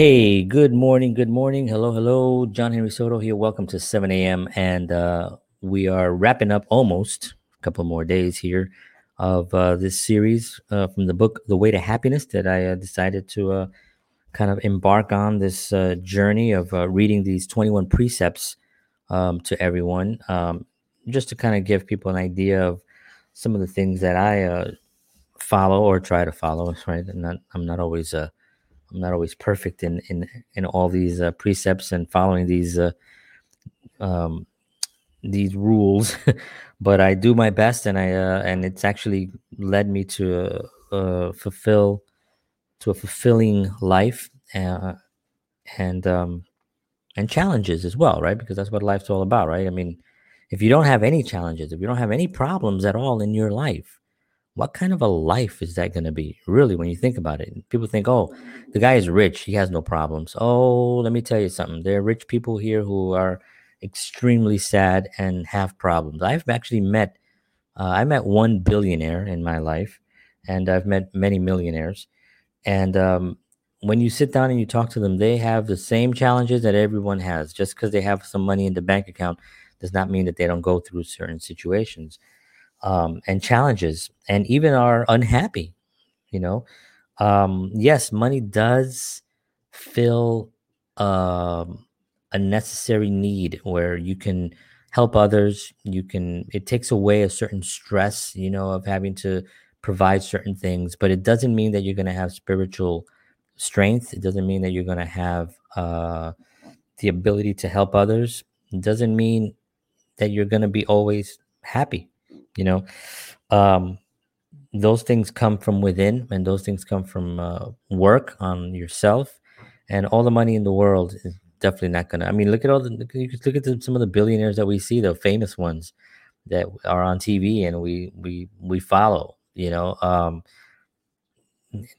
Hey, good morning. Good morning. Hello, hello. John Henry Soto here. Welcome to 7 a.m. And uh, we are wrapping up almost a couple more days here of uh, this series uh, from the book The Way to Happiness that I uh, decided to uh, kind of embark on this uh, journey of reading these 21 precepts um, to everyone, um, just to kind of give people an idea of some of the things that I follow or try to follow. Right, I'm not I'm not always uh, I'm not always perfect in in in all these uh, precepts and following these uh, um, these rules, but I do my best, and I uh, and it's actually led me to uh, fulfill to a fulfilling life uh, and um, and challenges as well, right? Because that's what life's all about, right? I mean, if you don't have any challenges, if you don't have any problems at all in your life, what kind of a life is that going to be really when you think about it? People think oh the guy is rich he has no problems. Oh let me tell you something there are rich people here who are extremely sad and have problems. I've actually met uh, i met one billionaire in my life and i've met many millionaires and um, when you sit down and you talk to them they have the same challenges that everyone has. Just because they have some money in the bank account does not mean that they don't go through certain situations um, and challenges and even are unhappy you know? Um, yes money does fill um, a necessary need where you can help others you can it takes away a certain stress you know of having to provide certain things but it doesn't mean that you're going to have spiritual strength it doesn't mean that you're going to have uh, the ability to help others it doesn't mean that you're going to be always happy you know um those things come from within and those things come from uh, work on yourself. And all the money in the world is definitely not gonna i mean look at all the look at the, some of the billionaires that we see the famous ones that are on tv and we we we follow you know um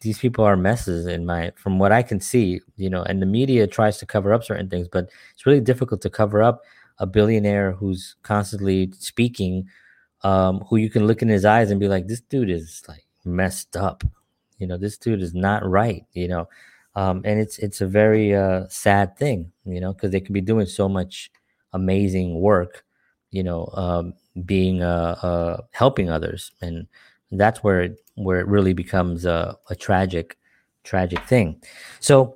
these people are messes in my from what i can see you know and the media tries to cover up certain things but it's really difficult to cover up a billionaire who's constantly speaking um, who you can look in his eyes and be like, this dude is like messed up. You know, this dude is not right. You know, um, and it's it's a very uh, sad thing. You know, because they could be doing so much amazing work. You know, um, being uh, uh, helping others, and that's where it, where it really becomes a, a tragic, tragic thing. So,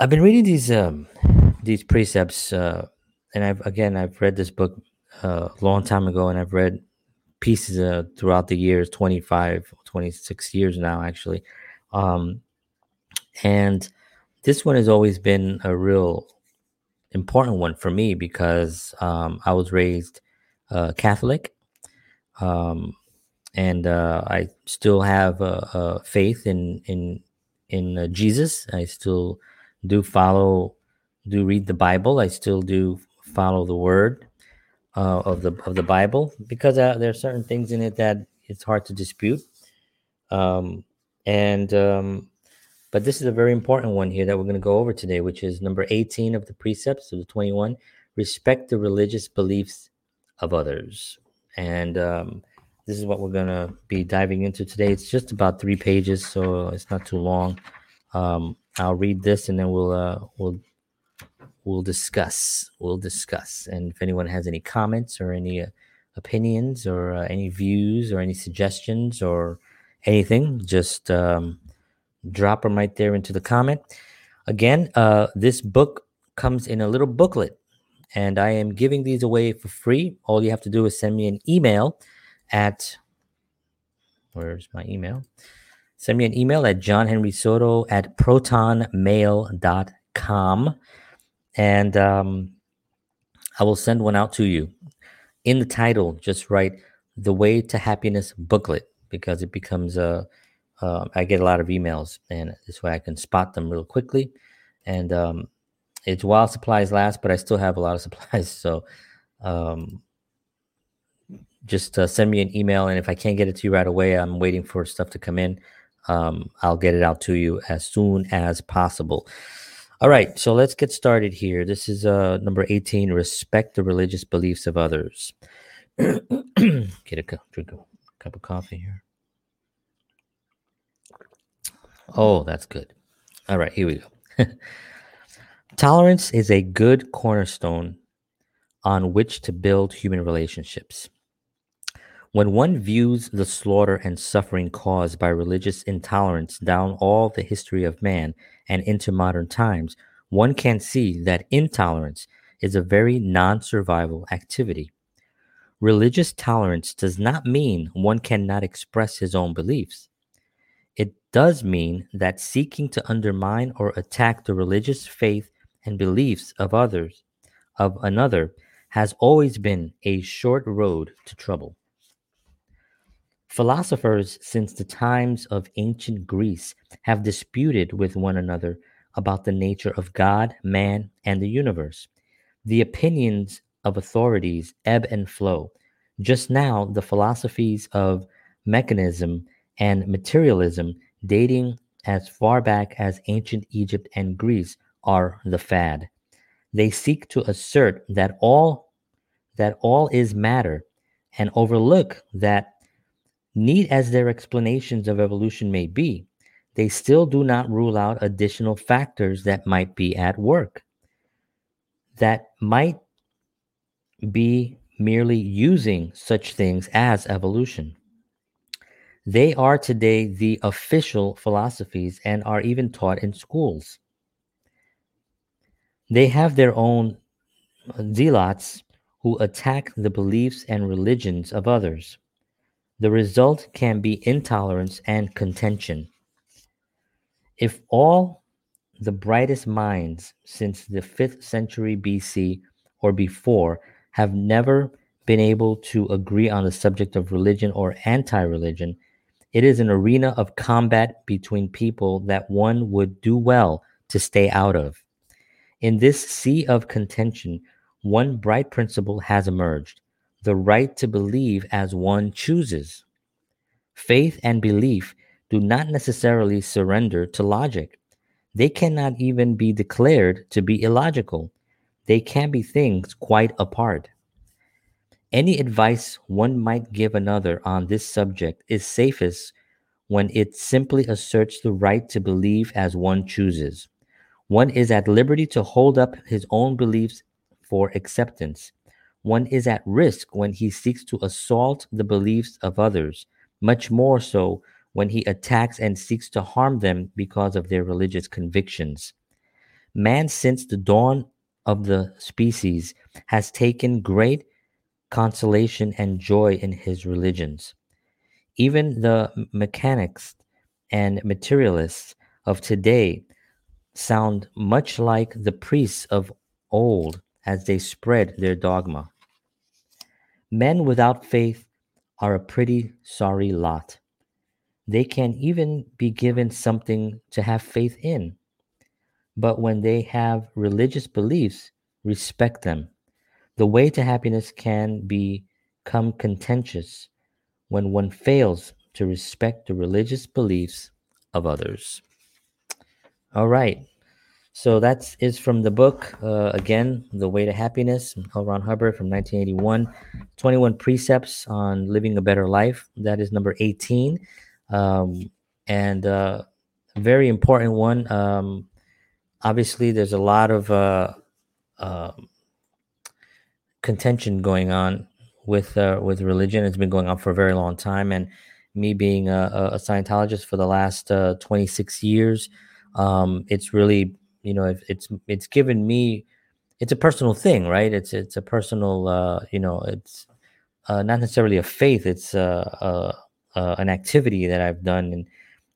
I've been reading these um, these precepts, uh, and I've again I've read this book a long time ago, and I've read pieces uh, throughout the years 25, 26 years now, actually. Um, and this one has always been a real important one for me because um, I was raised uh, Catholic. Um, and uh, I still have a, faith in in in uh, Jesus. I still do follow, do read the Bible. I still do follow the Word, uh, of the of the Bible because uh, there are certain things in it that it's hard to dispute. Um, and um, but this is a very important one here that we're going to go over today, which is number 18 of the precepts of the 21. Respect the religious beliefs of others. And um, this is what we're going to be diving into today. It's just about three pages, so it's not too long. Um, I'll read this and then we'll uh, we'll we'll discuss. We'll discuss. And if anyone has any comments or any uh, opinions or uh, any views or any suggestions or anything, just um, drop them right there into the comment. Again, uh, this book comes in a little booklet, and I am giving these away for free. All you have to do is send me an email at where's my email? Send me an email at johnhenrysoto at protonmail.com and um, I will send one out to you. In the title, just write "The Way to Happiness" booklet because it becomes a. Uh, I get a lot of emails, and this way I can spot them real quickly. And um, it's while supplies last, but I still have a lot of supplies. So um, just uh, send me an email, and if I can't get it to you right away, I'm waiting for stuff to come in. Um, I'll get it out to you as soon as possible. All right, so let's get started here. This is uh, number 18 respect the religious beliefs of others. get a drink a cup of coffee here. Oh, that's good. All right, here we go. Tolerance is a good cornerstone on which to build human relationships. When one views the slaughter and suffering caused by religious intolerance down all the history of man and into modern times, one can see that intolerance is a very non survival activity. Religious tolerance does not mean one cannot express his own beliefs. It does mean that seeking to undermine or attack the religious faith and beliefs of others, of another, has always been a short road to trouble. Philosophers since the times of ancient Greece have disputed with one another about the nature of God, man, and the universe. The opinions of authorities ebb and flow. Just now, the philosophies of mechanism and materialism, dating as far back as ancient Egypt and Greece, are the fad. They seek to assert that all that all is matter and overlook that neat as their explanations of evolution may be, they still do not rule out additional factors that might be at work that might be merely using such things as evolution. They are today the official philosophies and are even taught in schools. They have their own zealots who attack the beliefs and religions of others. The result can be intolerance and contention. If all the brightest minds since the 5th century BC or before have never been able to agree on the subject of religion or anti religion, it is an arena of combat between people that one would do well to stay out of. In this sea of contention, one bright principle has emerged the right to believe as one chooses. Faith and belief do not necessarily surrender to logic. They cannot even be declared to be illogical. They can be things quite apart. Any advice one might give another on this subject is safest when it simply asserts the right to believe as one chooses. One is at liberty to hold up his own beliefs for acceptance. One is at risk when he seeks to assault the beliefs of others, much more so when he attacks and seeks to harm them because of their religious convictions. Man, since the dawn of the species, has taken great consolation and joy in his religions. Even the mechanics and materialists of today sound much like the priests of old as they spread their dogma. Men without faith are a pretty sorry lot. They can even be given something to have faith in. But when they have religious beliefs, respect them. The way to happiness can become contentious when one fails to respect the religious beliefs of others. All right. So that is from the book, uh, again, The Way to Happiness, L. Ron Hubbard from 1981. 21 Precepts on Living a Better Life. That is number 18. Um, and uh, very important one. Um, obviously, there's a lot of uh, uh, contention going on with uh, with religion. It's been going on for a very long time. And me being a, a Scientologist for the last uh, 26 years, um, it's really you know it's it's given me it's a personal thing right? It's it's a personal uh you know it's uh, not necessarily a faith it's uh, uh, uh, an activity that i've done and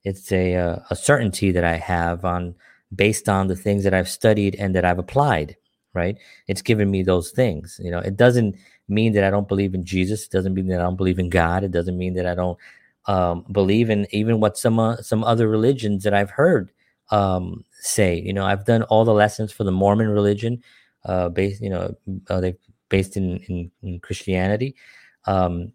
it's a uh, a certainty that i have on based on the things that i've studied and that i've applied right? It's given me those things you know? It doesn't mean that i don't believe in jesus it doesn't mean that i don't believe in god it doesn't mean that i don't um, believe in even what some uh, some other religions that i've heard um, say. You know, I've done all the lessons for the Mormon religion, uh, based you know uh, they based in, in, in Christianity. Um,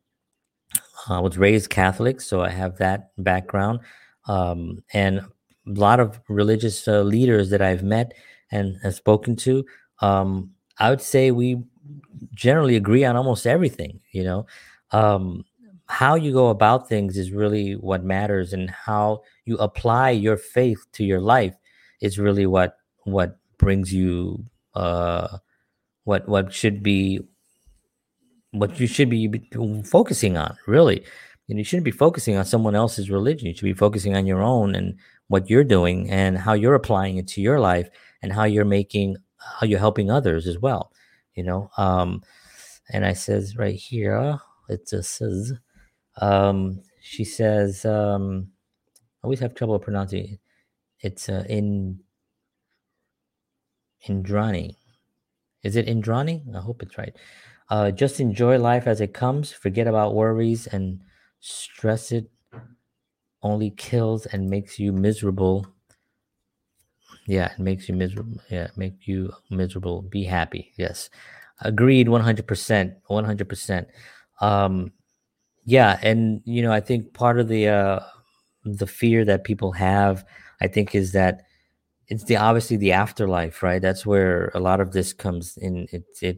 I was raised Catholic, so I have that background, um, and a lot of religious uh, leaders that I've met and have spoken to. Um, I would say we generally agree on almost everything. You know, um, how you go about things is really what matters, and how you apply your faith to your life is really what what brings you uh what what should be what you should be focusing on really. And you shouldn't be focusing on someone else's religion. You should be focusing on your own and what you're doing and how you're applying it to your life and how you're making how you're helping others as well you know? Um and i says right here it just says um she says um I always have trouble pronouncing it. It's uh, in indrani. Is it indrani? I hope it's right. Uh just enjoy life as it comes. Forget about worries and stress it. Only kills and makes you miserable. Yeah it makes you miserable. Yeah make you miserable. Be happy. Yes. Agreed 100% 100% um yeah and you know i think part of the uh the fear that people have i think is that it's the obviously the afterlife right? That's where a lot of this comes in. It it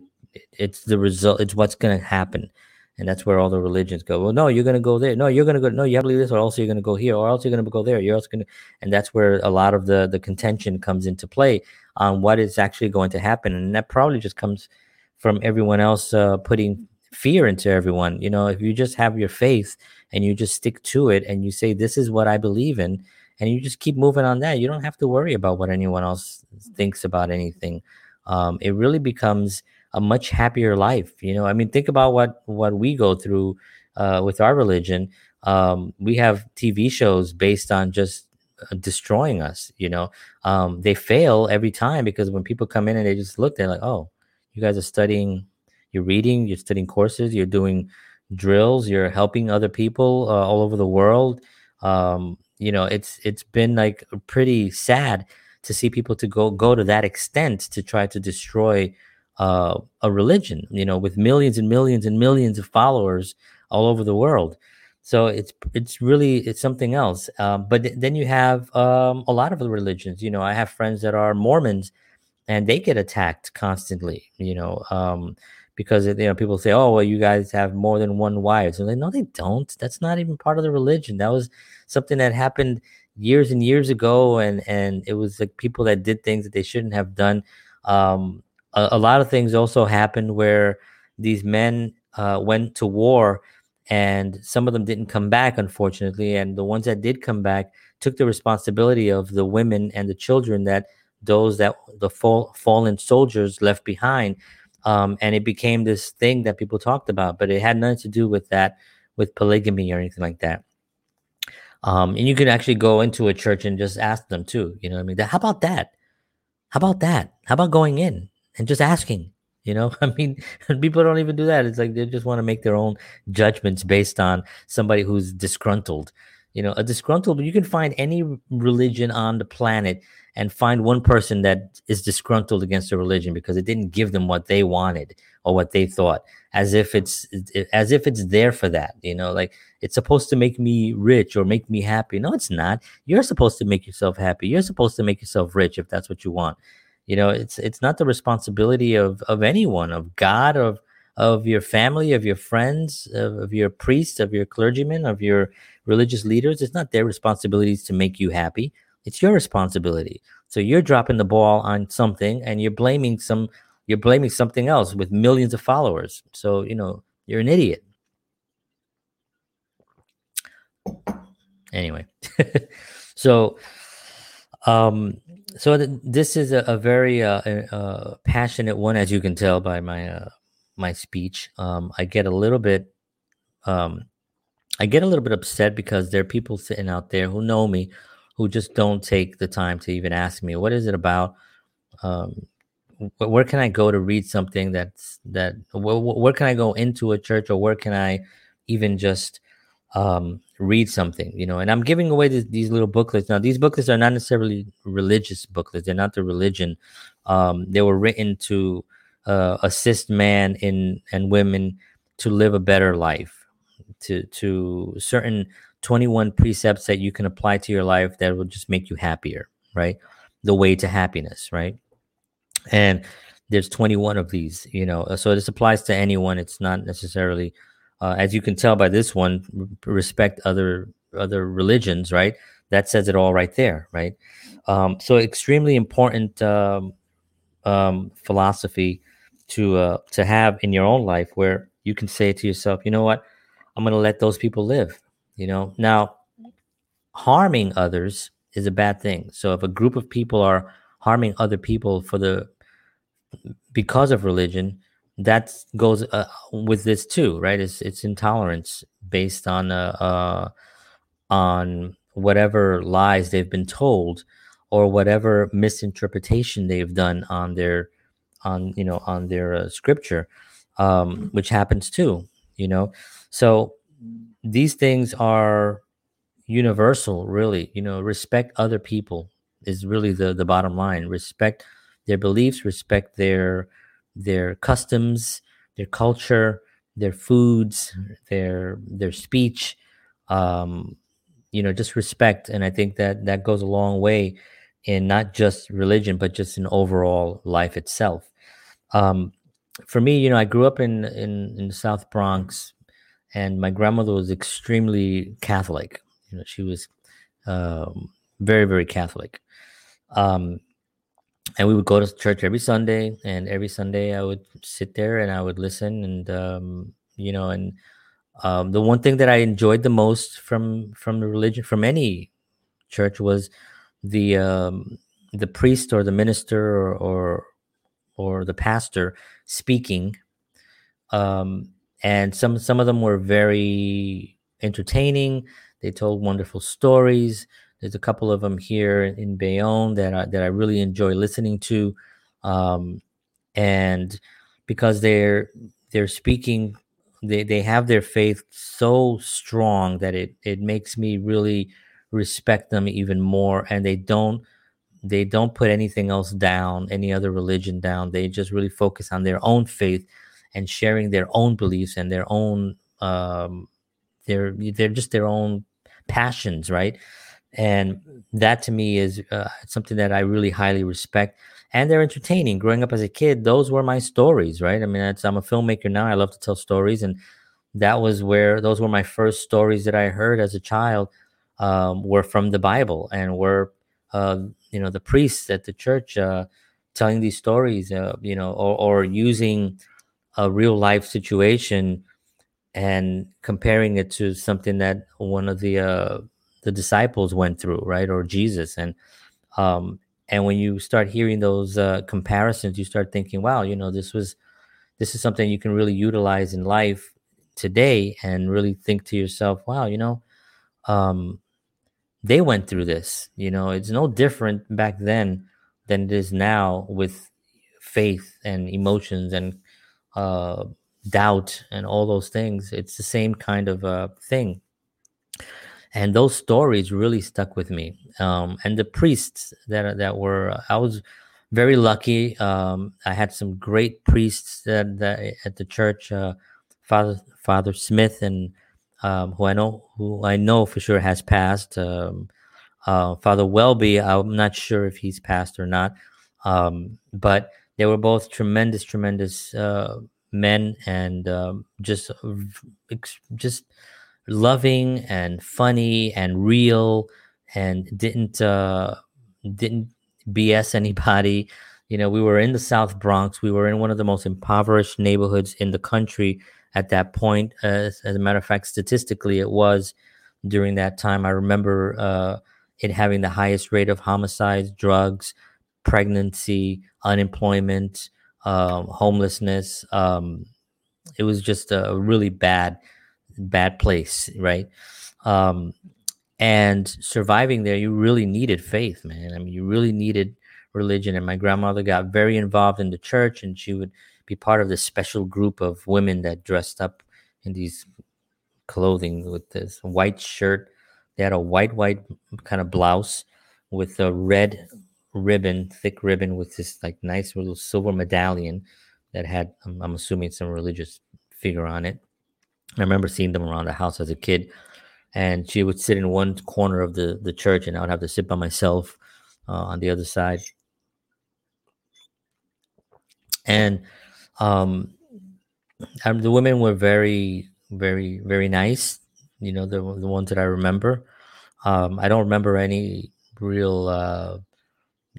it's the result it's what's going to happen and that's where all the religions go. Well no you're going to go there. No you're going to go no you have to leave this or else you're going to go here or else you're going to go there. You're also going to and that's where a lot of the the contention comes into play on what is actually going to happen and that probably just comes from everyone else uh, putting fear into everyone you know if you just have your faith and you just stick to it and you say this is what i believe in and you just keep moving on that you don't have to worry about what anyone else thinks about anything um, it really becomes a much happier life. You know, I mean, think about what what we go through uh, with our religion. Um, we have TV shows based on just uh, destroying us. You know, um, they fail every time because when people come in and they just look, they're like, "Oh, you guys are studying, you're reading, you're studying courses, you're doing drills, you're helping other people uh, all over the world." Um, you know, it's it's been like pretty sad to see people to go go to that extent to try to destroy uh, a religion, you know, with millions and millions and millions of followers all over the world. So it's it's really it's something else. Um, but th- then you have um, a lot of the religions. You know, I have friends that are Mormons, and they get attacked constantly. You know, um, because you know people say, "Oh, well, you guys have more than one wife." And they no, they don't. That's not even part of the religion. That was something that happened years and years ago, and and it was like people that did things that they shouldn't have done. Um, a, a lot of things also happened where these men uh, went to war and some of them didn't come back unfortunately and the ones that did come back took the responsibility of the women and the children that those that the fall, fallen soldiers left behind um, and it became this thing that people talked about but it had nothing to do with that with polygamy or anything like that um, and you can actually go into a church and just ask them too you know i mean how about that how about that how about going in and just asking. You know, I mean, people don't even do that. It's like they just want to make their own judgments based on somebody who's disgruntled. You know, a disgruntled, you can find any religion on the planet and find one person that is disgruntled against a religion because it didn't give them what they wanted or what they thought as if it's as if it's there for that you know like it's supposed to make me rich or make me happy. No it's not. You're supposed to make yourself happy. You're supposed to make yourself rich if that's what you want. You know it's it's not the responsibility of of anyone of god of of your family of your friends of, of your priests of your clergymen of your religious leaders it's not their responsibilities to make you happy. It's your responsibility. So you're dropping the ball on something and you're blaming some you're blaming something else with millions of followers. So you know you're an idiot. Anyway so um so th- this is a, a very uh, uh, passionate one, as you can tell by my uh, my speech. Um, I get a little bit, um, I get a little bit upset because there are people sitting out there who know me, who just don't take the time to even ask me, "What is it about?" Um, wh- where can I go to read something that's that? Wh- wh- where can I go into a church, or where can I even just um, read something, you know. And I'm giving away this, these little booklets. Now, these booklets are not necessarily religious booklets. They're not the religion. Um, they were written to uh, assist man in and women to live a better life, to to certain 21 precepts that you can apply to your life that will just make you happier, right? The way to happiness, right? And there's 21 of these, you know. So this applies to anyone. It's not necessarily uh, as you can tell by this one, respect other other religions, right? that says it all right there, right? Um, so extremely important um, um, philosophy to uh, to have in your own life, where you can say to yourself, you know what, I'm going to let those people live. You know, now harming others is a bad thing. So if a group of people are harming other people for the because of religion, that goes uh, with this too, right? It's it's intolerance based on uh, uh on whatever lies they've been told or whatever misinterpretation they've done on their on you know on their uh, scripture um mm-hmm. which happens too you know so these things are universal really. You know respect other people is really the the bottom line. Respect their beliefs respect their their customs their culture their foods their their speech. Um you know just respect. And i think that that goes a long way in not just religion but just in overall life itself. Um for me you know i grew up in in in the south bronx and my grandmother was extremely catholic. You know she was um very very catholic. Um and we would go to church every sunday and every sunday i would sit there and i would listen and um you know and um, the one thing that I enjoyed the most from from the religion from any church was the um, the priest or the minister or or, or the pastor speaking, um, and some some of them were very entertaining. They told wonderful stories. There's a couple of them here in Bayonne that I, that I really enjoy listening to, um, and because they're they're speaking they they have their faith so strong that it it makes me really respect them even more and they don't they don't put anything else down any other religion down they just really focus on their own faith and sharing their own beliefs and their own um their they're just their own passions right and that to me is uh, something that i really highly respect and they're entertaining. Growing up as a kid, those were my stories, right? I mean, I'm a filmmaker now. I love to tell stories, and that was where those were my first stories that I heard as a child. Um, were from the Bible and were, uh, you know, the priests at the church uh, telling these stories, uh, you know, or, or using a real life situation and comparing it to something that one of the uh, the disciples went through, right, or Jesus, and um, and when you start hearing those uh, comparisons you start thinking wow you know this was this is something you can really utilize in life today and really think to yourself wow you know um, they went through this. You know it's no different back then than it is now with faith and emotions and uh, doubt and all those things it's the same kind of uh, thing and those stories really stuck with me. Um, and the priests that that were, I was very lucky. Um, I had some great priests that, that at the church, uh, Father Father Smith, and um, who I know who I know for sure has passed. Um, uh, Father Welby, I'm not sure if he's passed or not, um, but they were both tremendous, tremendous uh, men, and um, just just loving and funny and real and didn't uh, didn't BS anybody. You know, we were in the South Bronx. We were in one of the most impoverished neighborhoods in the country at that point. As, as a matter of fact, statistically, it was during that time. I remember uh, it having the highest rate of homicides, drugs, pregnancy, unemployment, um, homelessness. Um, it was just a really bad bad place, right? Um, and surviving there, you really needed faith, man. I mean, you really needed religion. And my grandmother got very involved in the church, and she would be part of this special group of women that dressed up in these clothing with this white shirt. They had a white, white kind of blouse with a red ribbon, thick ribbon with this like nice little silver medallion that had, I'm, I'm assuming, some religious figure on it. I remember seeing them around the house as a kid, and she would sit in one corner of the the church, and I would have to sit by myself uh, on the other side. And um, the women were very, very, very nice. You know, the the ones that I remember. Um, I don't remember any real, uh,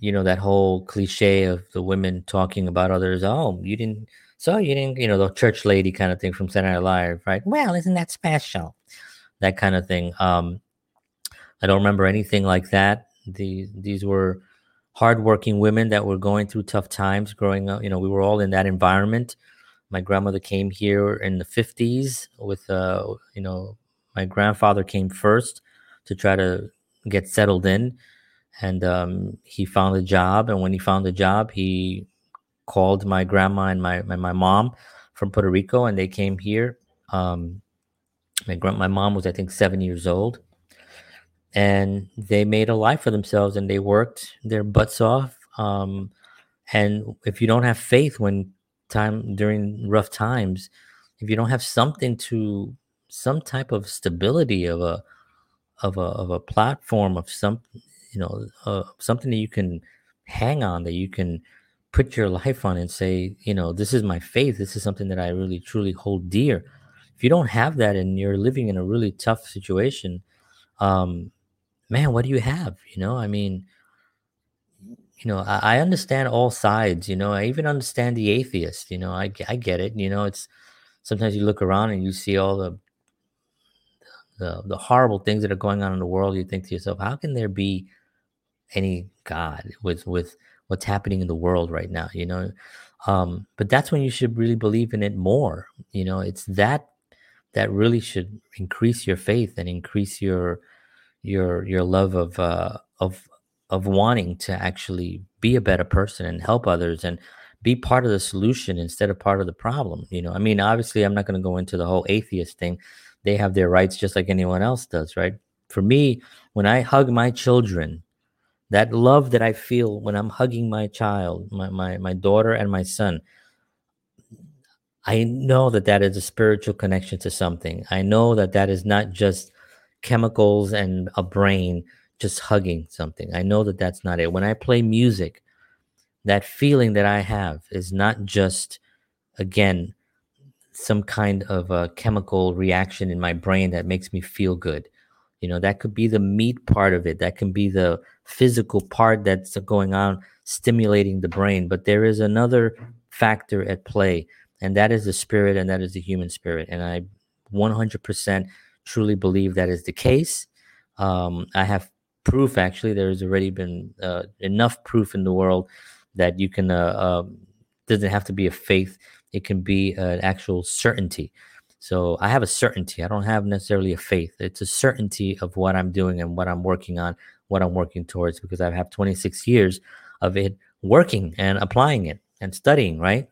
you know, that whole cliche of the women talking about others. Oh, you didn't, so you didn't, you know, the church lady kind of thing from Saturday Night Live, right? Well, isn't that special? That kind of thing. Um, I don't remember anything like that. These these were hardworking women that were going through tough times growing up. You know, we were all in that environment. My grandmother came here in the 50s with, uh, you know, my grandfather came first to try to get settled in. And um, he found a job. And when he found a job, he called my grandma and my, my, mom from Puerto Rico, and they came here. Um, my grand, my mom was, I think, seven years old, and they made a life for themselves, and they worked their butts off. Um, and if you don't have faith when time during rough times, if you don't have something to some type of stability of a of a of a platform of some you know uh, something that you can hang on that you can put your life on and say you know this is my faith. This is something that i really truly hold dear. If you don't have that and you're living in a really tough situation um man what do you have? You know i mean you know I, I understand all sides you know i even understand the atheist you know i, I get it you know it's sometimes you look around and you see all the the the horrible things that are going on in the world, you think to yourself, how can there be any God with with what's happening in the world right now? You know, um, but that's when you should really believe in it more. You know, it's that that really should increase your faith and increase your your your love of uh, of of wanting to actually be a better person and help others and be part of the solution instead of part of the problem. You know, I mean, obviously, I'm not going to go into the whole atheist thing they have their rights just like anyone else does, right? For me, when I hug my children, that love that I feel when I'm hugging my child, my, my, my daughter and my son, I know that that is a spiritual connection to something. I know that that is not just chemicals and a brain just hugging something. I know that that's not it. When I play music, that feeling that I have is not just, again, some kind of a chemical reaction in my brain that makes me feel good. You know, that could be the meat part of it. That can be the physical part that's going on, stimulating the brain. But there is another factor at play, and that is the spirit, and that is the human spirit. And I 100% truly believe that is the case. Um, I have proof, actually, there's already been uh, enough proof in the world that you can, uh, uh, doesn't have to be a faith it can be an actual certainty. So I have a certainty. I don't have necessarily a faith. It's a certainty of what I'm doing and what I'm working on, what I'm working towards, because I have 26 years of it working and applying it and studying, right?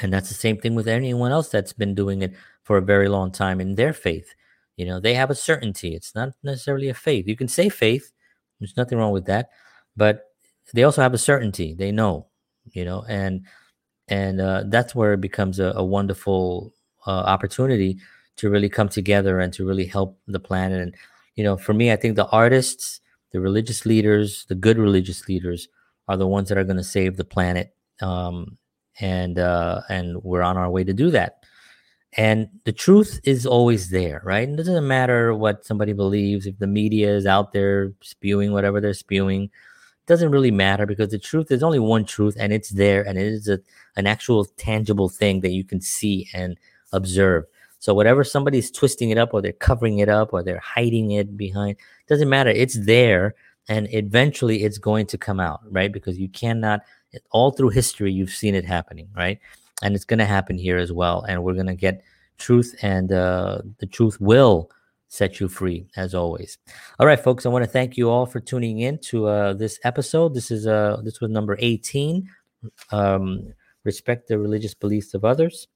And that's the same thing with anyone else that's been doing it for a very long time in their faith. You know, they have a certainty. It's not necessarily a faith. You can say faith, there's nothing wrong with that, but they also have a certainty. They know, you know, and and uh, that's where it becomes a, a wonderful uh, opportunity to really come together and to really help the planet. And you know for me i think the artists the religious leaders the good religious leaders are the ones that are going to save the planet um, and uh, and we're on our way to do that. And the truth is always there right? And it doesn't matter what somebody believes if the media is out there spewing whatever they're spewing it doesn't really matter because the truth is only one truth and it's there and it is a, an actual tangible thing that you can see and observe so whatever somebody's twisting it up or they're covering it up or they're hiding it behind doesn't matter it's there and eventually it's going to come out right because you cannot all through history you've seen it happening right and it's going to happen here as well and we're going to get truth and uh, the truth will set you free as always. All right, folks, I want to thank you all for tuning in to uh, this episode. This is uh this was number 18. Um, respect the religious beliefs of others.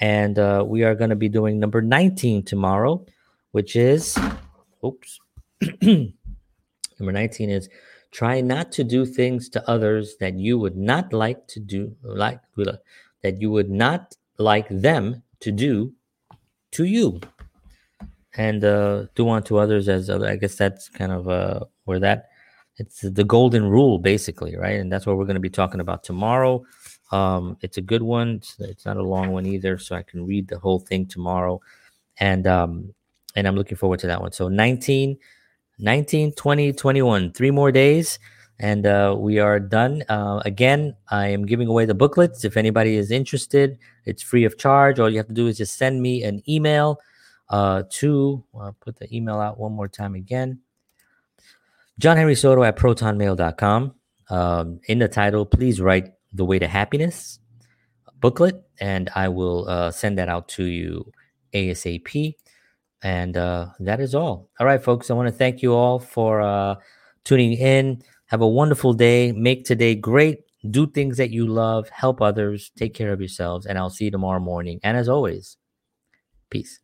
And uh, we are going to be doing number 19 tomorrow, which is oops. number 19 is try not to do things to others that you would not like to do like that you would not like them to do to you and uh, do unto others as other. I guess that's kind of uh, where that it's the golden rule, basically, right? And that's what we're going to be talking about tomorrow. Um, it's a good one. It's, it's, not a long one either, so I can read the whole thing tomorrow, and um, and I'm looking forward to that one. So 19, 19, 20, 21. Three more days and uh, we are done. Uh, again, I am giving away the booklets. If anybody is interested, it's free of charge. All you have to do is just send me an email uh, to, I'll put the email out one more time again. John Henry Soto at protonmail.com. Um, in the title, please write The Way to Happiness booklet, and I will uh, send that out to you ASAP. And uh, that is all. All right, folks, I want to thank you all for uh, tuning in. Have a wonderful day. Make today great. Do things that you love. Help others. Take care of yourselves. And I'll see you tomorrow morning. And as always, peace.